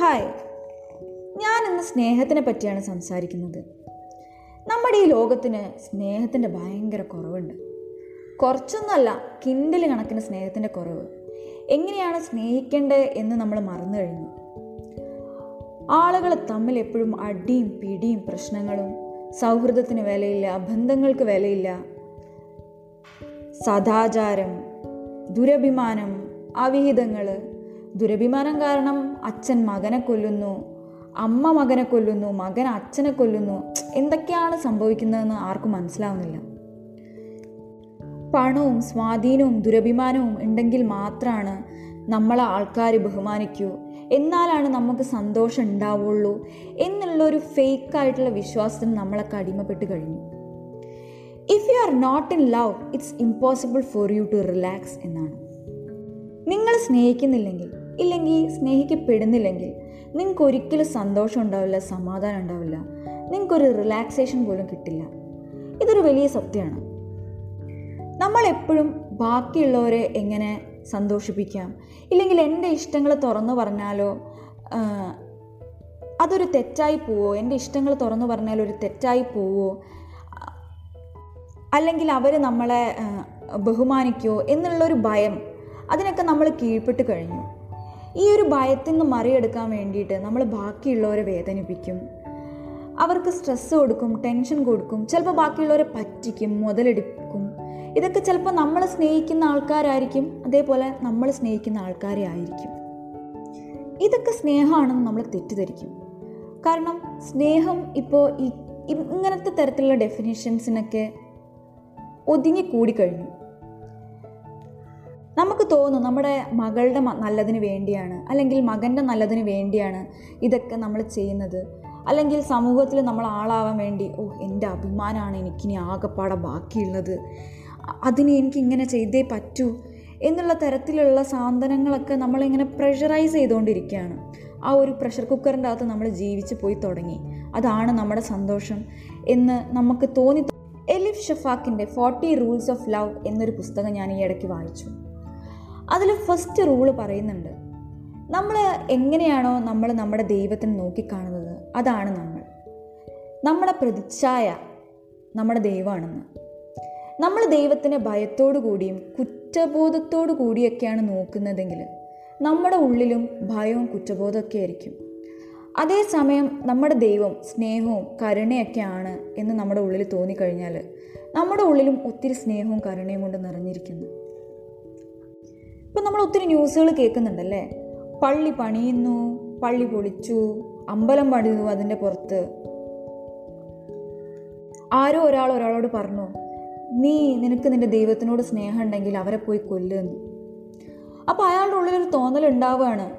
Hi. ഞാൻ ഇന്ന് സ്നേഹത്തിനെ പറ്റിയാണ് സംസാരിക്കുന്നത്. നമ്മുടെ ഈ ലോകത്തിന് സ്നേഹത്തിന്റെ ഭയങ്കര കുറവുണ്ട്. കുറച്ചൊന്നുമല്ല കിൻഡൽ കണക്കിന് സ്നേഹത്തിന്റെ കുറവ്. എങ്ങനെയാണ് സ്നേഹിക്കേണ്ടത് എന്ന് നമ്മൾ മറന്നു കഴിഞ്ഞു. ആളുകൾ തമ്മിൽ എപ്പോഴും അടിയും പിടിയും പ്രശ്നങ്ങളും സൗഹൃദത്തിന് വിലയില്ല ബന്ധങ്ങൾക്ക് വിലയില്ല. സദാചാരം ദുരഭിമാനം അവിഹിതങ്ങൾ ദുരഭിമാനം കാരണം അച്ഛൻ മകനെ കൊല്ലുന്നു അമ്മ മകനെ കൊല്ലുന്നു മകൻ അച്ഛനെ കൊല്ലുന്നു. എന്തൊക്കെയാണ് സംഭവിക്കുന്നതെന്ന് ആർക്കും മനസ്സിലാവുന്നില്ല. പണവും സ്വാധീനവും ദുരഭിമാനവും ഉണ്ടെങ്കിൽ മാത്രമാണ് നമ്മളെ ആൾക്കാർ ബഹുമാനിക്കൂ. എന്നാലാണ് നമുക്ക് സന്തോഷം ഉണ്ടാവുള്ളൂ എന്നുള്ളൊരു ഫേക്കായിട്ടുള്ള വിശ്വാസത്തിന് നമ്മളൊക്കെ അടിമപ്പെട്ട് കഴിഞ്ഞു. If you are not in love it's impossible for you to relax എന്നാണ്. നിങ്ങൾ സ്നേഹിക്കുന്നില്ലെങ്കിൽ ഇല്ലെങ്കിൽ സ്നേഹിക്കപ്പെടുന്നില്ലെങ്കിൽ നിങ്ങൾക്ക് ഒരിക്കലും സന്തോഷം ഉണ്ടാവില്ല സമാധാനം ഉണ്ടാവില്ല. നിങ്ങൾക്കൊരു റിലാക്സേഷൻ പോലും കിട്ടില്ല. ഇതൊരു വലിയ സത്യമാണ്. നമ്മൾ എപ്പോഴും ബാക്കിയുള്ളവരെ എങ്ങനെ സന്തോഷിപ്പിക്കാം? ഇല്ലെങ്കിൽ എന്റെ ഇഷ്ടങ്ങൾ തുറന്നു പറഞ്ഞാലോ? അതൊരു തെറ്റായി പോവോ? എന്റെ ഇഷ്ടങ്ങൾ തുറന്നു പറഞ്ഞാൽ ഒരു തെറ്റായി പോവോ? അല്ലെങ്കിൽ അവർ നമ്മളെ ബഹുമാനിക്കുമോ എന്നുള്ളൊരു ഭയം അതിനൊക്കെ നമ്മൾ കീഴ്പ്പെട്ട് കഴിഞ്ഞു. ഈ ഒരു ഭയത്തിൽ നിന്ന് മറിയെടുക്കാൻ വേണ്ടിയിട്ട് നമ്മൾ ബാക്കിയുള്ളവരെ വേദനിപ്പിക്കും. അവർക്ക് സ്ട്രെസ്സ് കൊടുക്കും ടെൻഷൻ കൊടുക്കും. ചിലപ്പോൾ ബാക്കിയുള്ളവരെ പറ്റിക്കും മുതലെടുക്കും. ഇതൊക്കെ ചിലപ്പോൾ നമ്മൾ സ്നേഹിക്കുന്ന ആൾക്കാരായിരിക്കും അതേപോലെ നമ്മൾ സ്നേഹിക്കുന്ന ആൾക്കാരെ ആയിരിക്കും. ഇതൊക്കെ സ്നേഹമാണെന്ന് നമ്മൾ തെറ്റിദ്ധരിക്കും. കാരണം സ്നേഹം ഇപ്പോൾ ഇങ്ങനത്തെ തരത്തിലുള്ള ഡെഫിനേഷൻസിനൊക്കെ ഒതുങ്ങി കൂടിക്കഴിഞ്ഞു. നമുക്ക് തോന്നും നമ്മുടെ മകളുടെ നല്ലതിന് വേണ്ടിയാണ് അല്ലെങ്കിൽ മകന്റെ നല്ലതിന് വേണ്ടിയാണ് ഇതൊക്കെ നമ്മൾ ചെയ്യുന്നത്. അല്ലെങ്കിൽ സമൂഹത്തിൽ നമ്മൾ ആളാവാൻ വേണ്ടി ഓ എന്റെ അഭിമാനമാണ് എനിക്കിനി ആകെപ്പാടെ ബാക്കിയുള്ളത്. അതിന് എനിക്ക് ഇങ്ങനെ ചെയ്തേ പറ്റൂ എന്നുള്ള തരത്തിലുള്ള സാന്ത്വനങ്ങളൊക്കെ നമ്മളിങ്ങനെ പ്രഷറൈസ് ചെയ്തുകൊണ്ടിരിക്കുകയാണ്. ആ ഒരു പ്രഷർ കുക്കറിന്റെ അകത്ത് നമ്മൾ ജീവിച്ച് പോയി തുടങ്ങി. അതാണ് നമ്മുടെ സന്തോഷം എന്ന് നമുക്ക് തോന്നി. എലിഫ് ഷഫാക്കിന്റെ ഫോർട്ടി റൂൾസ് ഓഫ് ലവ് എന്നൊരു പുസ്തകം ഞാൻ ഈ ഇടയ്ക്ക് വായിച്ചു. അതിൽ ഫസ്റ്റ് റൂൾ പറയുന്നുണ്ട്. നമ്മൾ എങ്ങനെയാണോ നമ്മൾ നമ്മുടെ ദൈവത്തിനെ നോക്കിക്കാണുന്നത് അതാണ് നമ്മൾ. നമ്മുടെ പ്രതിച്ഛായ നമ്മുടെ ദൈവമാണെന്ന്. നമ്മൾ ദൈവത്തിനെ ഭയത്തോടു കൂടിയും കുറ്റബോധത്തോടു കൂടിയൊക്കെയാണ് നോക്കുന്നതെങ്കിൽ നമ്മുടെ ഉള്ളിലും ഭയവും കുറ്റബോധമൊക്കെ ആയിരിക്കും. അതേസമയം നമ്മുടെ ദൈവം സ്നേഹവും കരുണയൊക്കെയാണ് എന്ന് നമ്മുടെ ഉള്ളിൽ തോന്നിക്കഴിഞ്ഞാൽ നമ്മുടെ ഉള്ളിലും ഒത്തിരി സ്നേഹവും കരുണയും കൊണ്ട് നിറഞ്ഞിരിക്കുന്നു. ഇപ്പം നമ്മൾ ഒത്തിരി ന്യൂസുകൾ കേൾക്കുന്നുണ്ടല്ലേ? പള്ളി പണിയുന്നു പള്ളി പൊളിച്ചു അമ്പലം പണിയുന്നു അതിന്റെ പുറത്ത്. ആരോ ഒരാൾ ഒരാളോട് പറഞ്ഞു നീ നിനക്ക് നിന്റെ ദൈവത്തിനോട് സ്നേഹമുണ്ടെങ്കിൽ അവരെ പോയി കൊല്ലുന്നു അപ്പോൾ അയാളുടെ ഉള്ളിലൊരു തോന്നൽ ഉണ്ടാവുകയാണ്.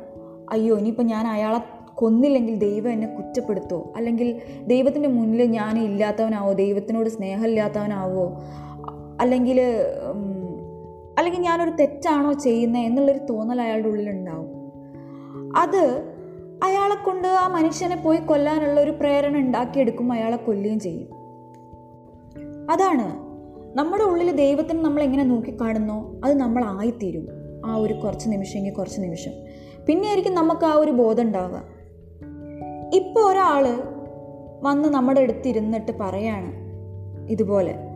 അയ്യോ ഇനിയിപ്പോൾ ഞാൻ അയാളെ കൊന്നില്ലെങ്കിൽ ദൈവം എന്നെ കുറ്റപ്പെടുത്തോ? അല്ലെങ്കിൽ ദൈവത്തിന്റെ മുന്നിൽ ഞാൻ ഇല്ലാത്തവനാവോ ദൈവത്തിനോട് സ്നേഹമില്ലാത്തവനാവോ? അല്ലെങ്കിൽ അല്ലെങ്കിൽ ഞാനൊരു തെറ്റാണോ ചെയ്യുന്നത് എന്നുള്ളൊരു തോന്നൽ അയാളുടെ ഉള്ളിലുണ്ടാവും. അത് അയാളെ കൊണ്ട് ആ മനുഷ്യനെ പോയി കൊല്ലാനുള്ള ഒരു പ്രേരണ ഉണ്ടാക്കിയെടുക്കും അയാളെ കൊല്ലുകയും ചെയ്യും. അതാണ് നമ്മുടെ ഉള്ളിൽ ദൈവത്തിന് നമ്മൾ എങ്ങനെ നോക്കിക്കാണുന്നോ അത് നമ്മളായിത്തീരും ആ ഒരു കുറച്ച് നിമിഷമെങ്കിൽ കുറച്ച് നിമിഷം. പിന്നെ ആയിരിക്കും നമുക്ക് ആ ഒരു ബോധം ഉണ്ടാവുക. ഇപ്പോൾ ഒരാൾ വന്ന് നമ്മുടെ അടുത്ത് ഇരുന്നിട്ട് പറയാണ് ഇതുപോലെ.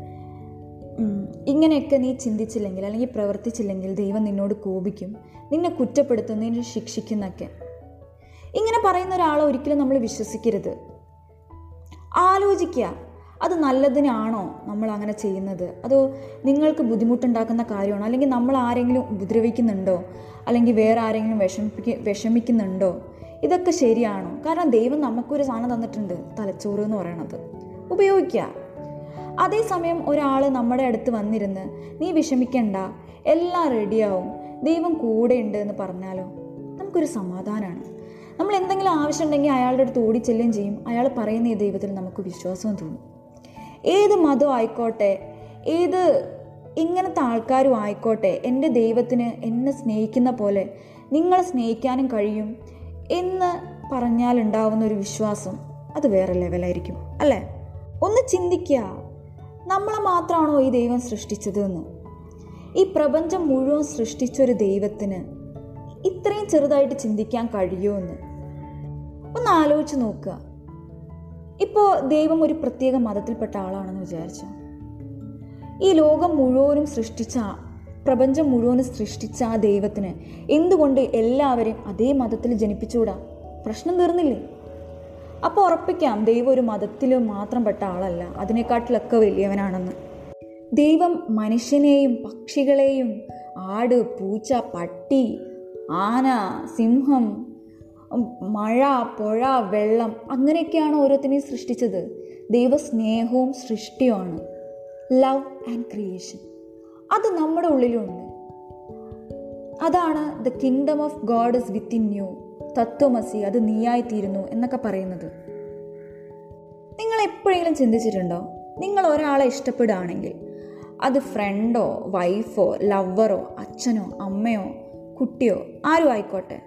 ഇങ്ങനെയൊക്കെ നീ ചിന്തിച്ചില്ലെങ്കിൽ അല്ലെങ്കിൽ പ്രവർത്തിച്ചില്ലെങ്കിൽ ദൈവം നിന്നോട് കോപിക്കും. നിന്നെ കുറ്റപ്പെടുത്തും നിന്നെ ശിക്ഷിക്കുന്നൊക്കെ. ഇങ്ങനെ പറയുന്ന ഒരാളെ ഒരിക്കലും നമ്മൾ വിശ്വസിക്കരുത്. ആലോചിക്കുക അത് നല്ലതിനാണോ നമ്മൾ അങ്ങനെ ചെയ്യുന്നത്? അതോ നിങ്ങൾക്ക് ബുദ്ധിമുട്ടുണ്ടാക്കുന്ന കാര്യമാണോ? അല്ലെങ്കിൽ നമ്മൾ ആരെങ്കിലും ഉപദ്രവിക്കുന്നുണ്ടോ? അല്ലെങ്കിൽ വേറെ ആരെങ്കിലും വിഷമിപ്പിക്ക വിഷമിക്കുന്നുണ്ടോ? ഇതൊക്കെ ശരിയാണോ? കാരണം ദൈവം നമുക്കൊരു സാധനം തന്നിട്ടുണ്ട് തലച്ചോറ് എന്ന് പറയണത്. ഉപയോഗിക്കുക. അതേസമയം ഒരാൾ നമ്മുടെ അടുത്ത് വന്നിരുന്ന് നീ വിഷമിക്കണ്ട എല്ലാം റെഡിയാവും ദൈവം കൂടെ ഉണ്ട് എന്ന് പറഞ്ഞാലോ? നമുക്കൊരു സമാധാനമാണ് നമ്മൾ എന്തെങ്കിലും ആവശ്യം ഉണ്ടെങ്കിൽ അയാളുടെ അടുത്ത് ഓടിച്ചെല്ലുകയും ചെയ്യും. അയാൾ പറയുന്ന ഈ ദൈവത്തിൽ നമുക്ക് വിശ്വാസവും തോന്നും. ഏത് മതം ആയിക്കോട്ടെ ഏത് ഇങ്ങനത്തെ ആൾക്കാരും ആയിക്കോട്ടെ എന്റെ ദൈവത്തിന് എന്നെ സ്നേഹിക്കുന്ന പോലെ നിങ്ങളെ സ്നേഹിക്കാനും കഴിയും എന്ന് പറഞ്ഞാലുണ്ടാവുന്ന ഒരു വിശ്വാസം അത് വേറെ ലെവലായിരിക്കും അല്ലേ? ഒന്ന് ചിന്തിക്കുക. നമ്മളെ മാത്രമാണോ ഈ ദൈവം സൃഷ്ടിച്ചത് ഈ പ്രപഞ്ചം മുഴുവൻ സൃഷ്ടിച്ചൊരു ദൈവത്തിന് ഇത്രയും ചെറുതായിട്ട് ചിന്തിക്കാൻ കഴിയുമോ എന്ന്? ഒന്ന് ആലോചിച്ച് നോക്കുക. ഇപ്പോൾ ദൈവം ഒരു പ്രത്യേക മതത്തിൽപ്പെട്ട ആളാണെന്ന് വിചാരിച്ചു? ഈ ലോകം മുഴുവനും സൃഷ്ടിച്ച പ്രപഞ്ചം മുഴുവനും സൃഷ്ടിച്ച ആ ദൈവത്തിന് എന്തുകൊണ്ട് എല്ലാവരെയും അതേ മതത്തിൽ ജനിപ്പിച്ചുകൂടാ? പ്രശ്നം തീർന്നില്ലേ? അപ്പോൾ ഉറപ്പിക്കാം ദൈവം ഒരു മതത്തിൽ മാത്രം പെട്ട ആളല്ല. അതിനെക്കാട്ടിലൊക്കെ വലിയവനാണെന്ന്. ദൈവം മനുഷ്യനെയും പക്ഷികളെയും ആട് പൂച്ച പട്ടി ആന സിംഹം മഴ പുഴ വെള്ളം അങ്ങനെയൊക്കെയാണ് ഓരോത്തിനെയും സൃഷ്ടിച്ചത്. ദൈവസ്നേഹവും സൃഷ്ടിയുമാണ്. Love and creation. അത് നമ്മുടെ ഉള്ളിലുണ്ട്. അതാണ് the kingdom of God is within you. തത്വമസി അത് നീയായിത്തീരുന്നു എന്നൊക്കെ പറയുന്നത്. നിങ്ങൾ എപ്പോഴെങ്കിലും ചിന്തിച്ചിട്ടുണ്ടോ? നിങ്ങൾ ഒരാളെ ഇഷ്ടപ്പെടുകയാണെങ്കിൽ അത് ഫ്രണ്ടോ വൈഫോ ലവറോ അച്ഛനോ അമ്മയോ കുട്ടിയോ ആരും ആയിക്കോട്ടെ.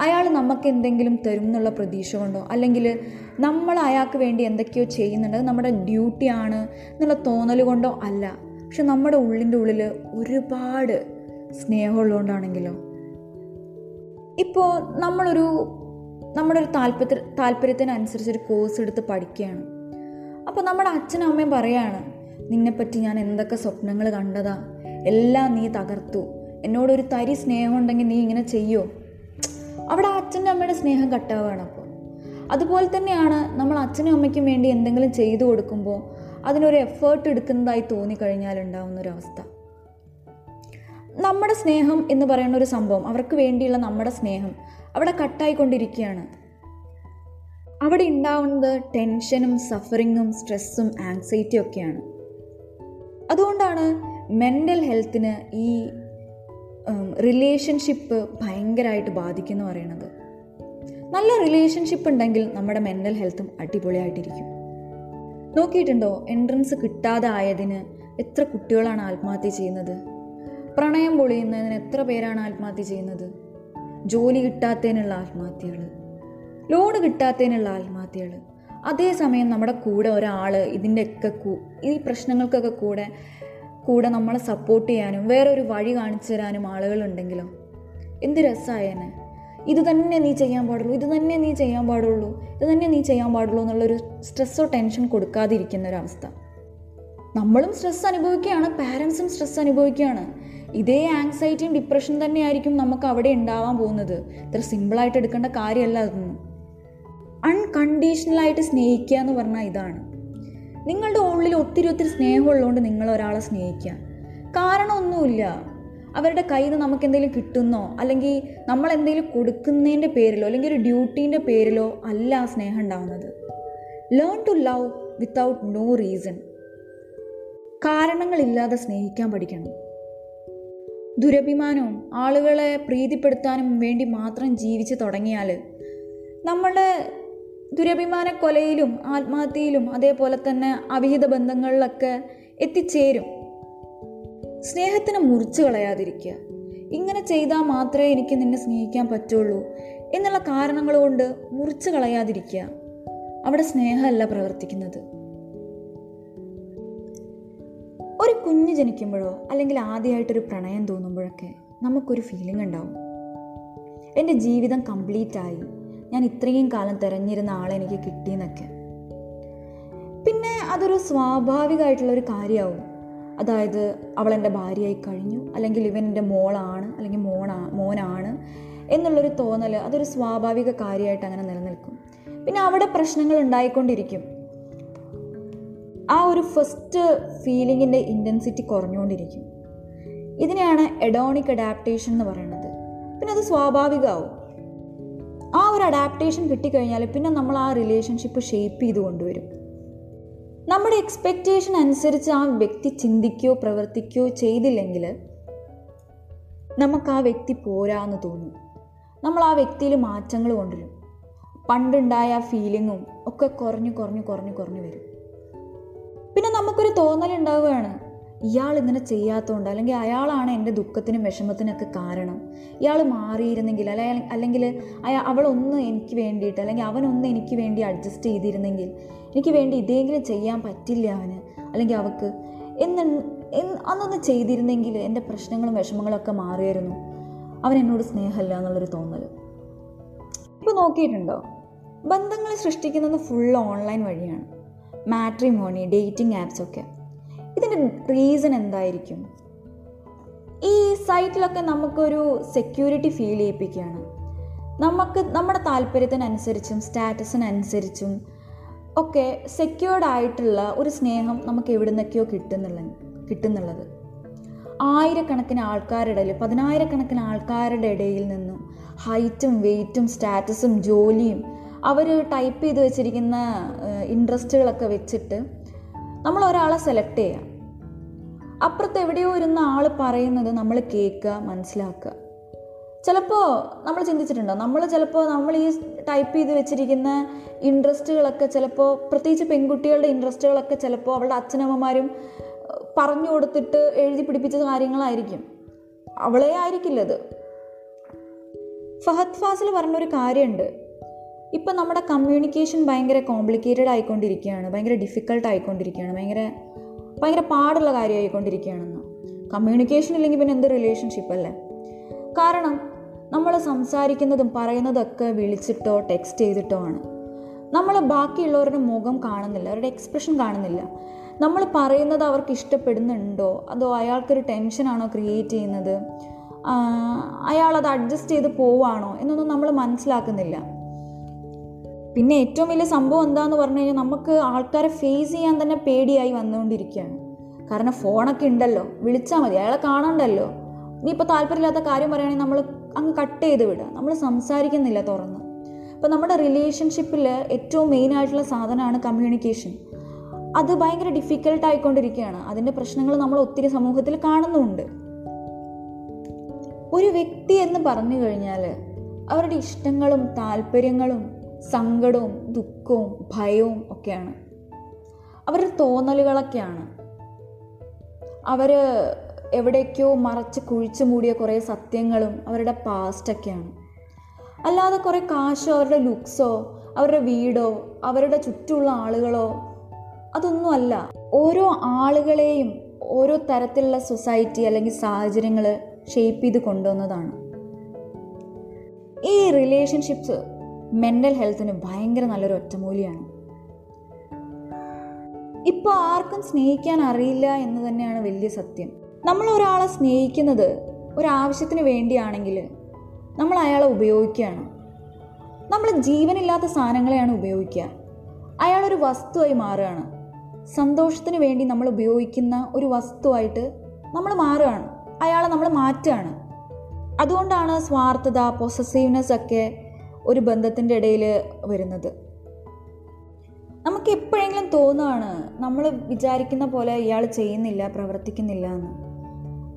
അയാൾ നമുക്ക് എന്തെങ്കിലും തരും എന്നുള്ള പ്രതീക്ഷ കൊണ്ടോ അല്ലെങ്കിൽ നമ്മൾ അയാൾക്ക് വേണ്ടി എന്തൊക്കെയോ ചെയ്യുന്നുണ്ട് നമ്മുടെ ഡ്യൂട്ടിയാണ് എന്നുള്ള തോന്നൽ കൊണ്ടോ അല്ല. പക്ഷെ നമ്മുടെ ഉള്ളിന്റെ ഉള്ളിൽ ഒരുപാട് സ്നേഹമുള്ളതുകൊണ്ടാണെങ്കിലോ ഇപ്പോൾ നമ്മളൊരു നമ്മുടെ ഒരു താല്പര്യ താല്പര്യത്തിനനുസരിച്ച് ഒരു കോഴ്സ് എടുത്ത് പഠിക്കുകയാണ്. അപ്പോൾ നമ്മുടെ അച്ഛനും അമ്മയും പറയാണ് നിന്നെപ്പറ്റി ഞാൻ എന്തൊക്കെ സ്വപ്നങ്ങൾ കണ്ടതാ? എല്ലാം നീ തകർത്തു. എന്നോടൊരു തരി സ്നേഹം ഉണ്ടെങ്കിൽ നീ ഇങ്ങനെ ചെയ്യോ? അവിടെ അച്ഛന്റെ അമ്മയുടെ സ്നേഹം കട്ടാവുകയാണ് അപ്പോൾ അതുപോലെ തന്നെയാണ് നമ്മൾ അച്ഛനും അമ്മയ്ക്കും വേണ്ടി എന്തെങ്കിലും ചെയ്തു കൊടുക്കുമ്പോൾ അതിനൊരു എഫേർട്ട് എടുക്കുന്നതായി തോന്നിക്കഴിഞ്ഞാൽ ഉണ്ടാവുന്ന നമ്മുടെ സ്നേഹം എന്ന് പറയുന്ന ഒരു സംഭവം അവർക്ക് വേണ്ടിയുള്ള നമ്മുടെ സ്നേഹം അവിടെ കട്ടായിക്കൊണ്ടിരിക്കുകയാണ്. അവിടെ ഉണ്ടാവുന്നത് ടെൻഷനും സഫറിങ്ങും സ്ട്രെസ്സും ആങ്സൈറ്റിയും ഒക്കെയാണ്. അതുകൊണ്ടാണ് മെന്റൽ ഹെൽത്തിന് ഈ റിലേഷൻഷിപ്പ് ഭയങ്കരമായിട്ട് ബാധിക്കുന്നു പറയണത് നല്ല റിലേഷൻഷിപ്പ് ഉണ്ടെങ്കിൽ നമ്മുടെ മെന്റൽ ഹെൽത്തും അടിപൊളിയായിട്ടിരിക്കും. നോക്കിയിട്ടുണ്ടോ? എൻട്രൻസ് കിട്ടാതെ ആയതിന് എത്ര കുട്ടികളാണ് ആത്മഹത്യ ചെയ്യുന്നത്? പ്രണയം പൊളിയുന്നതിന് എത്ര പേരാണ് ആത്മഹത്യ ചെയ്യുന്നത്? ജോലി കിട്ടാത്തതിനുള്ള ആത്മഹത്യകൾ ലോൺ കിട്ടാത്തതിനുള്ള ആത്മഹത്യകൾ അതേസമയം നമ്മുടെ കൂടെ ഒരാൾ ഇതിന്റെയൊക്കെ ഈ പ്രശ്നങ്ങൾക്കൊക്കെ കൂടെ കൂടെ നമ്മളെ സപ്പോർട്ട് ചെയ്യാനും വേറൊരു വഴി കാണിച്ചു തരാനും ആളുകളുണ്ടെങ്കിലോ? എന്ത് രസമായേനെ ഇത് തന്നെ നീ ചെയ്യാൻ പാടുള്ളൂ ഇത് തന്നെ നീ ചെയ്യാൻ പാടുള്ളൂ ഇത് തന്നെ നീ ചെയ്യാൻ പാടുള്ളൂ എന്നുള്ളൊരു സ്ട്രെസ്സോ ടെൻഷൻ കൊടുക്കാതിരിക്കുന്ന ഒരവസ്ഥ. നമ്മളും സ്ട്രെസ് അനുഭവിക്കുകയാണ് പാരൻസും സ്ട്രെസ് അനുഭവിക്കുകയാണ്. ഇതേ ആങ്സൈറ്റിയും ഡിപ്രഷൻ തന്നെയായിരിക്കും നമുക്ക് അവിടെ ഉണ്ടാവാൻ പോകുന്നത്. ഇത്ര സിമ്പിളായിട്ട് എടുക്കേണ്ട കാര്യമല്ല അതൊന്നും. അൺകണ്ടീഷണലായിട്ട് സ്നേഹിക്കുക എന്ന് പറഞ്ഞാൽ ഇതാണ്. നിങ്ങളുടെ ഉള്ളിൽ ഒത്തിരി ഒത്തിരി സ്നേഹമുള്ളതുകൊണ്ട് നിങ്ങൾ ഒരാളെ സ്നേഹിക്കുക. കാരണമൊന്നുമില്ല. അവരുടെ കയ്യിൽ നിന്ന് നമുക്ക് എന്തെങ്കിലും കിട്ടുന്നോ അല്ലെങ്കിൽ നമ്മൾ എന്തെങ്കിലും കൊടുക്കുന്നതിന്റെ പേരിലോ അല്ലെങ്കിൽ ഒരു ഡ്യൂട്ടീന്റെ പേരിലോ അല്ല ആ സ്നേഹം ഉണ്ടാവുന്നത്. Learn to love without no reason കാരണങ്ങളില്ലാതെ സ്നേഹിക്കാൻ പഠിക്കണം. ദുരഭിമാനവും ആളുകളെ പ്രീതിപ്പെടുത്താനും വേണ്ടി മാത്രം ജീവിച്ച് തുടങ്ങിയാൽ നമ്മുടെ ദുരഭിമാന കൊലയിലും ആത്മഹത്യയിലും അതേപോലെ തന്നെ അവിഹിത ബന്ധങ്ങളിലൊക്കെ എത്തിച്ചേരും. സ്നേഹത്തിന് മുറിച്ചു കളയാതിരിക്കുക. ഇങ്ങനെ ചെയ്താൽ മാത്രമേ എനിക്ക് നിന്നെ സ്നേഹിക്കാൻ പറ്റുള്ളൂ എന്നുള്ള കാരണങ്ങൾ കൊണ്ട് മുറിച്ചു കളയാതിരിക്കുക. അവിടെ സ്നേഹമല്ല പ്രവർത്തിക്കുന്നത്. ഒരു കുഞ്ഞ് ജനിക്കുമ്പോഴോ അല്ലെങ്കിൽ ആദ്യമായിട്ടൊരു പ്രണയം തോന്നുമ്പോഴൊക്കെ നമുക്കൊരു ഫീലിംഗ് ഉണ്ടാവും. എന്റെ ജീവിതം കംപ്ലീറ്റ് ആയി. ഞാൻ ഇത്രയും കാലം തിരഞ്ഞിരുന്ന ആളെ എനിക്ക് കിട്ടിയെന്നൊക്കെ. പിന്നെ അതൊരു സ്വാഭാവികമായിട്ടുള്ള ഒരു കാര്യമാവും. അതായത് അവൾ എന്റെ ഭാര്യയായി കഴിഞ്ഞു. അല്ലെങ്കിൽ ഇവൻ എന്റെ മോളാണ്. അല്ലെങ്കിൽ മോണാ മോനാണ് എന്നുള്ളൊരു തോന്നൽ അതൊരു സ്വാഭാവിക കാര്യമായിട്ട് അങ്ങനെ നിലനിൽക്കും. പിന്നെ അവിടെ പ്രശ്നങ്ങൾ ഉണ്ടായിക്കൊണ്ടിരിക്കും. ആ ഒരു ഫസ്റ്റ് ഫീലിങ്ങിന്റെ ഇന്റൻസിറ്റി കുറഞ്ഞുകൊണ്ടിരിക്കും. ഇതിനെയാണ് എഡോണിക് അഡാപ്റ്റേഷൻ എന്ന് പറയുന്നത്. പിന്നെ അത് സ്വാഭാവികമാവും. ആ ഒരു അഡാപ്റ്റേഷൻ കിട്ടിക്കഴിഞ്ഞാൽ പിന്നെ നമ്മൾ ആ റിലേഷൻഷിപ്പ് ഷേപ്പ് ചെയ്ത് കൊണ്ടുവരും. നമ്മുടെ എക്സ്പെക്റ്റേഷൻ അനുസരിച്ച് ആ വ്യക്തി ചിന്തിക്കുകയോ പ്രവർത്തിക്കുകയോ ചെയ്തില്ലെങ്കിൽ നമുക്ക് ആ വ്യക്തി പോരാന്ന് തോന്നും. നമ്മൾ ആ വ്യക്തിയിൽ മാറ്റങ്ങൾ കൊണ്ടുവരും. പണ്ടുണ്ടായ ഫീലിങ്ങും ഒക്കെ കുറഞ്ഞു കുറഞ്ഞു കുറഞ്ഞു കുറഞ്ഞു വരും. പിന്നെ നമുക്കൊരു തോന്നലുണ്ടാവുകയാണ്. ഇയാൾ ഇങ്ങനെ ചെയ്യാത്തതുകൊണ്ട് അല്ലെങ്കിൽ അയാളാണ് എന്റെ ദുഃഖത്തിനും വിഷമത്തിനൊക്കെ കാരണം. ഇയാൾ മാറിയിരുന്നെങ്കിൽ അല്ലെ അല്ലെങ്കിൽ അയാൾ അവളൊന്ന് എനിക്ക് വേണ്ടിയിട്ട് അല്ലെങ്കിൽ അവനൊന്ന് എനിക്ക് വേണ്ടി അഡ്ജസ്റ്റ് ചെയ്തിരുന്നെങ്കിൽ എനിക്ക് വേണ്ടി ഇതെങ്കിലും ചെയ്യാൻ പറ്റില്ല അവന്. അല്ലെങ്കിൽ അവൾക്ക് എന്ന് അന്നൊന്ന് ചെയ്തിരുന്നെങ്കിൽ എന്റെ പ്രശ്നങ്ങളും വിഷമങ്ങളും ഒക്കെ മാറിയായിരുന്നു. അവൻ എന്നോട് സ്നേഹമല്ല എന്നുള്ളൊരു തോന്നൽ ഇപ്പോൾ നോക്കിയിട്ടുണ്ടോ? ബന്ധങ്ങൾ സൃഷ്ടിക്കുന്നത് ഫുൾ ഓൺലൈൻ വഴിയാണ്. മാട്രിമോണി ഡേറ്റിംഗ് ആപ്സ് ഒക്കെ. ഇതിന്റെ റീസൺ എന്തായിരിക്കും? ഈ സൈറ്റിലൊക്കെ നമുക്കൊരു സെക്യൂരിറ്റി ഫീൽ ചെയ്യിപ്പിക്കുകയാണ്. നമുക്ക് നമ്മുടെ താല്പര്യത്തിനനുസരിച്ചും സ്റ്റാറ്റസിനനുസരിച്ചും ഒക്കെ സെക്യൂർഡ് ആയിട്ടുള്ള ഒരു സ്നേഹം നമുക്ക് എവിടെ നിന്നൊക്കെയോ കിട്ടുന്നുള്ള കിട്ടുന്നുള്ളത്. ആയിരക്കണക്കിന് ആൾക്കാരുടെ ഇടയിൽ പതിനായിരക്കണക്കിന് ആൾക്കാരുടെ ഇടയിൽ നിന്നും ഹൈറ്റും വെയ്റ്റും സ്റ്റാറ്റസും ജോലിയും അവർ ടൈപ്പ് ചെയ്ത് വെച്ചിരിക്കുന്ന ഇൻട്രസ്റ്റുകളൊക്കെ വെച്ചിട്ട് നമ്മൾ ഒരാളെ സെലക്ട് ചെയ്യാം. അപ്പുറത്ത് എവിടെയോ ഇരുന്ന ആൾ പറയുന്നത് നമ്മൾ കേൾക്കുക മനസ്സിലാക്കുക ചിലപ്പോൾ നമ്മൾ ചിന്തിച്ചിട്ടുണ്ടോ? നമ്മൾ ചിലപ്പോൾ നമ്മൾ ഈ ടൈപ്പ് ചെയ്ത് വെച്ചിരിക്കുന്ന ഇൻട്രസ്റ്റുകളൊക്കെ ചിലപ്പോൾ പ്രത്യേകിച്ച് പെൺകുട്ടികളുടെ ഇൻട്രസ്റ്റുകളൊക്കെ ചിലപ്പോൾ അവളുടെ അച്ഛനമ്മമാരും പറഞ്ഞു കൊടുത്തിട്ട് എഴുതി പിടിപ്പിച്ച കാര്യങ്ങളായിരിക്കും. അവളെ ആയിരിക്കില്ലത് ഫഹദ് ഫാസിൽ പറഞ്ഞൊരു കാര്യമുണ്ട്. ഇപ്പം നമ്മുടെ കമ്മ്യൂണിക്കേഷൻ ഭയങ്കര കോംപ്ലിക്കേറ്റഡ് ആയിക്കൊണ്ടിരിക്കുകയാണ് ഭയങ്കര ഡിഫിക്കൾട്ട് ആയിക്കൊണ്ടിരിക്കുകയാണ് ഭയങ്കര ഭയങ്കര പാടുള്ള കാര്യമായിക്കൊണ്ടിരിക്കുകയാണെന്ന്. കമ്മ്യൂണിക്കേഷൻ ഇല്ലെങ്കിൽ പിന്നെ എന്ത് റിലേഷൻഷിപ്പ് അല്ലേ? കാരണം നമ്മൾ സംസാരിക്കുന്നതും പറയുന്നതൊക്കെ വിളിച്ചിട്ടോ ടെക്സ്റ്റ് ചെയ്തിട്ടോ ആണ്. നമ്മൾ ബാക്കിയുള്ളവരുടെ മുഖം കാണുന്നില്ല അവരുടെ എക്സ്പ്രഷൻ കാണുന്നില്ല. നമ്മൾ പറയുന്നത് അവർക്ക് ഇഷ്ടപ്പെടുന്നുണ്ടോ? അതോ അയാൾക്കൊരു ടെൻഷനാണോ ക്രിയേറ്റ് ചെയ്യുന്നത്? അയാൾ അത് അഡ്ജസ്റ്റ് ചെയ്ത് പോവാണോ? എന്നൊന്നും നമ്മൾ മനസ്സിലാക്കുന്നില്ല. പിന്നെ ഏറ്റവും വലിയ സംഭവം എന്താണെന്ന് പറഞ്ഞു കഴിഞ്ഞാൽ നമുക്ക് ആൾക്കാരെ ഫേസ് ചെയ്യാൻ തന്നെ പേടിയായി വന്നുകൊണ്ടിരിക്കുകയാണ്. കാരണം ഫോണൊക്കെ ഉണ്ടല്ലോ വിളിച്ചാൽ മതി അയാളെ കാണണ്ടല്ലോ. ഇനിയിപ്പോൾ താല്പര്യമില്ലാത്ത കാര്യം പറയുകയാണെങ്കിൽ നമ്മൾ അങ്ങ് കട്ട് ചെയ്ത് വിടുക. നമ്മൾ സംസാരിക്കുന്നില്ല തുറന്ന്. അപ്പോൾ നമ്മുടെ റിലേഷൻഷിപ്പിൽ ഏറ്റവും മെയിൻ ആയിട്ടുള്ള സാധനമാണ് കമ്മ്യൂണിക്കേഷൻ അത് ഭയങ്കര ഡിഫിക്കൽട്ട് ആയിക്കൊണ്ടിരിക്കുകയാണ്. അതിന്റെ പ്രശ്നങ്ങൾ നമ്മൾ ഒത്തിരി സമൂഹത്തിൽ കാണുന്നുമുണ്ട് ഒരു വ്യക്തി എന്ന് പറഞ്ഞു കഴിഞ്ഞാൽ അവരുടെ ഇഷ്ടങ്ങളും താല്പര്യങ്ങളും സങ്കടവും ദുഃഖവും ഭയവും ഒക്കെയാണ്. അവരുടെ തോന്നലുകളൊക്കെയാണ്. അവർ എവിടേക്കോ മറച്ച് കുഴിച്ചു മൂടിയ കുറേ സത്യങ്ങളും അവരുടെ പാസ്റ്റൊക്കെയാണ് അല്ലാതെ കുറേ കാശോ അവരുടെ ലുക്സോ അവരുടെ വീടോ അവരുടെ ചുറ്റുമുള്ള ആളുകളോ അതൊന്നുമല്ല. ഓരോ ആളുകളെയും ഓരോ തരത്തിലുള്ള സൊസൈറ്റി അല്ലെങ്കിൽ സാഹചര്യങ്ങൾ ഷേപ്പ് ചെയ്ത് കൊണ്ടുവന്നതാണ്. ഈ റിലേഷൻഷിപ്സ് മെന്റൽ ഹെൽത്തിന് ഭയങ്കര നല്ലൊരു ഒറ്റമൂലിയാണ്. ഇപ്പോൾ ആർക്കും സ്നേഹിക്കാൻ അറിയില്ല എന്ന് തന്നെയാണ് വലിയ സത്യം. നമ്മൾ ഒരാളെ സ്നേഹിക്കുന്നത് ഒരാവശ്യത്തിന് വേണ്ടിയാണെങ്കിൽ നമ്മൾ അയാളെ ഉപയോഗിക്കുകയാണ്. നമ്മൾ ജീവനില്ലാത്ത സാധനങ്ങളെയാണ് ഉപയോഗിക്കുക. അയാളൊരു വസ്തുവായി മാറുകയാണ്. സന്തോഷത്തിന് വേണ്ടി നമ്മൾ ഉപയോഗിക്കുന്ന ഒരു വസ്തുവായിട്ട് നമ്മൾ മാറുകയാണ്. അയാളെ നമ്മൾ മാറ്റുകയാണ്. അതുകൊണ്ടാണ് സ്വാർത്ഥത പൊസസീവ്നെസ് ഒക്കെ ഒരു ബന്ധത്തിന്റെ ഇടയിൽ വരുന്നത്. നമുക്ക് എപ്പോഴെങ്കിലും തോന്നുകയാണ് നമ്മൾ വിചാരിക്കുന്ന പോലെ ഇയാൾ ചെയ്യുന്നില്ല പ്രവർത്തിക്കുന്നില്ല എന്ന്.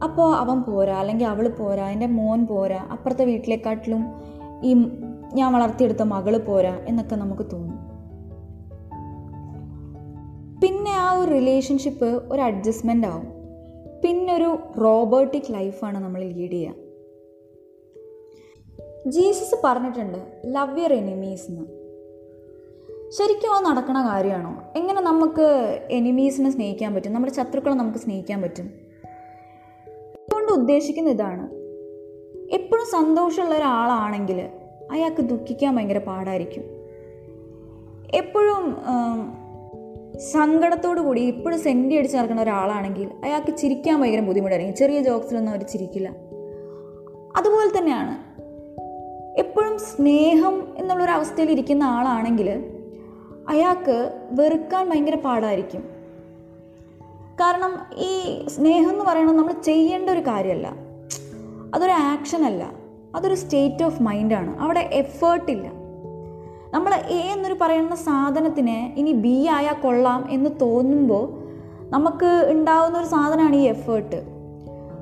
അപ്പോൾ അവൻ പോരാ അല്ലെങ്കിൽ അവൾ പോരാ എന്റെ മോൻ പോരാ അപ്പുറത്തെ വീട്ടിലെക്കാട്ടിലും ഈ ഞാൻ വളർത്തിയെടുത്ത മകൾ പോരാ എന്നൊക്കെ നമുക്ക് തോന്നും. പിന്നെ ആ ഒരു റിലേഷൻഷിപ്പ് ഒരു അഡ്ജസ്റ്റ്മെന്റ് ആവും. പിന്നൊരു റോബോട്ടിക് ലൈഫാണ് നമ്മൾ ലീഡ് ചെയ്യുക. ജീസസ് പറഞ്ഞിട്ടുണ്ട് ലവ് യുവർ എനിമീസ് എന്ന്. ശരിക്കും അത് നടക്കണ കാര്യമാണോ? എങ്ങനെ നമുക്ക് എനിമീസിനെ സ്നേഹിക്കാൻ പറ്റും? നമ്മുടെ ശത്രുക്കളെ നമുക്ക് സ്നേഹിക്കാൻ പറ്റും? അതുകൊണ്ട് ഉദ്ദേശിക്കുന്ന ഇതാണ്. എപ്പോഴും സന്തോഷമുള്ള ഒരാളാണെങ്കിൽ അയാൾക്ക് ദുഃഖിക്കാൻ ഭയങ്കര പാടായിരിക്കും. എപ്പോഴും സങ്കടത്തോടു കൂടി ഇപ്പോഴും സെന്റി അടിച്ച് നടക്കുന്ന ഒരാളാണെങ്കിൽ അയാൾക്ക് ചിരിക്കാൻ ഭയങ്കര ബുദ്ധിമുട്ടായിരിക്കും. ചെറിയ ജോക്സിലൊന്നും അവർ ചിരിക്കില്ല. അതുപോലെ തന്നെയാണ് എപ്പോഴും സ്നേഹം എന്നുള്ളൊരു അവസ്ഥയിൽ ഇരിക്കുന്ന ആളാണെങ്കിൽ അയാൾക്ക് വെറുക്കാൻ ഭയങ്കര പാടായിരിക്കും. കാരണം ഈ സ്നേഹം എന്ന് പറയുന്നത് നമ്മൾ ചെയ്യേണ്ട ഒരു കാര്യമല്ല. അതൊരു ആക്ഷൻ അല്ല. അതൊരു സ്റ്റേറ്റ് ഓഫ് മൈൻഡാണ് അവിടെ എഫേർട്ടില്ല നമ്മൾ എ എന്നൊരു പറയുന്ന സാധനത്തിന് ഇനി ബി ആയാൽ കൊള്ളാം എന്ന് തോന്നുമ്പോൾ നമുക്ക് ഉണ്ടാകുന്ന ഒരു സാധനമാണ് ഈ എഫേർട്ട്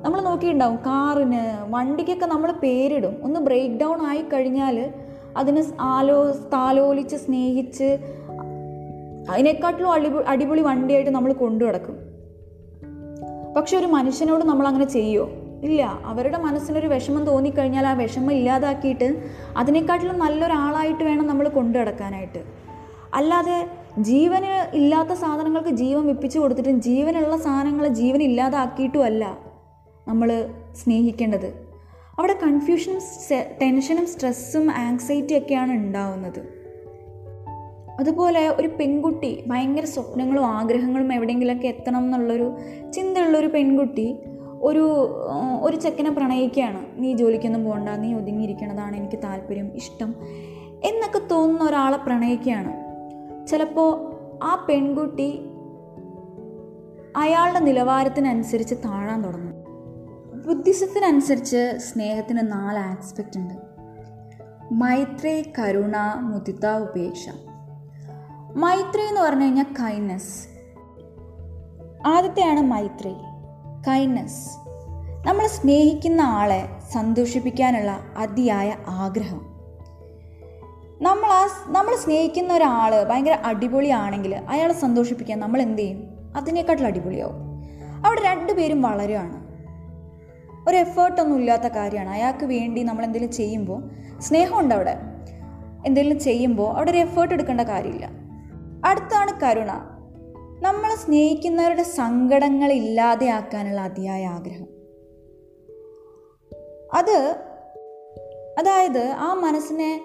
നമ്മൾ നോക്കിയിട്ടുണ്ടാവും കാറിന് വണ്ടിക്കൊക്കെ നമ്മൾ പേരിടും. ഒന്ന് ബ്രേക്ക് ഡൗൺ ആയി കഴിഞ്ഞാൽ അതിന് ആലോ താലോലിച്ച് സ്നേഹിച്ച് അതിനെക്കാട്ടിലും അടിപൊളി അടിപൊളി വണ്ടിയായിട്ട് നമ്മൾ കൊണ്ടു കിടക്കും പക്ഷെ ഒരു മനുഷ്യനോട് നമ്മൾ അങ്ങനെ ചെയ്യുമോ ഇല്ല. അവരുടെ മനസ്സിനൊരു വിഷമം തോന്നിക്കഴിഞ്ഞാൽ ആ വിഷമം ഇല്ലാതാക്കിയിട്ട് അതിനെക്കാട്ടിലും നല്ലൊരാളായിട്ട് വേണം നമ്മൾ കൊണ്ടു കിടക്കാനായിട്ട് അല്ലാതെ ജീവന് ഇല്ലാത്ത സാധനങ്ങൾക്ക് ജീവൻ വിപ്പിച്ചു കൊടുത്തിട്ടും ജീവനുള്ള സാധനങ്ങളെ ജീവൻ ഇല്ലാതാക്കിയിട്ടുമല്ല നമ്മൾ സ്നേഹിക്കേണ്ടത്. അവിടെ കൺഫ്യൂഷനും ടെൻഷനും സ്ട്രെസ്സും ആങ്സൈറ്റി ഒക്കെയാണ് ഉണ്ടാവുന്നത്. അതുപോലെ ഒരു പെൺകുട്ടി ഭയങ്കര സ്വപ്നങ്ങളും ആഗ്രഹങ്ങളും എവിടെയെങ്കിലുമൊക്കെ എത്തണം എന്നുള്ളൊരു ചിന്തയുള്ളൊരു പെൺകുട്ടി ഒരു ഒരു ചെക്കനെ പ്രണയിക്കുകയാണ്. നീ ജോലിക്കൊന്നും പോകണ്ട നീ ഒതുങ്ങിയിരിക്കണതാണ് എനിക്ക് താല്പര്യം ഇഷ്ടം എന്നൊക്കെ തോന്നുന്ന ഒരാളെ പ്രണയിക്കുകയാണ്. ചിലപ്പോൾ ആ പെൺകുട്ടി അയാളുടെ നിലവാരത്തിനനുസരിച്ച് താഴാൻ തുടങ്ങും. ബുദ്ധിസത്തിനനുസരിച്ച് സ്നേഹത്തിന് നാല് ആസ്പെക്റ്റ് ഉണ്ട്. മൈത്രി കരുണ മുദിത ഉപേക്ഷ. മൈത്രി എന്ന് പറഞ്ഞു കഴിഞ്ഞാൽ കൈൻഡ്നെസ് ആദ്യത്തെയാണ് മൈത്രി. കൈൻഡ്നെസ് നമ്മൾ സ്നേഹിക്കുന്ന ആളെ സന്തോഷിപ്പിക്കാനുള്ള അതിയായ ആഗ്രഹം. നമ്മൾ ആ നമ്മൾ സ്നേഹിക്കുന്ന ഒരാൾ ഭയങ്കര അടിപൊളിയാണെങ്കിൽ അയാളെ സന്തോഷിപ്പിക്കാൻ നമ്മൾ എന്ത് ചെയ്യും? അതിനേക്കാട്ടിൽ അടിപൊളിയാവും. അവിടെ രണ്ടുപേരും വളരുകയാണ് ഒരു എഫേർട്ടൊന്നും ഇല്ലാത്ത കാര്യമാണ്. അയാൾക്ക് വേണ്ടി നമ്മൾ എന്തെങ്കിലും ചെയ്യുമ്പോൾ സ്നേഹമുണ്ട് അവിടെ. എന്തെങ്കിലും ചെയ്യുമ്പോൾ അവിടെ ഒരു എഫേർട്ട് എടുക്കേണ്ട കാര്യമില്ല. അടുത്താണ് കരുണ. നമ്മൾ സ്നേഹിക്കുന്നവരുടെ സങ്കടങ്ങൾ ഇല്ലാതെയാക്കാനുള്ള അതിയായ ആഗ്രഹം. അത് അതായത് ആ മനസ്സിനെ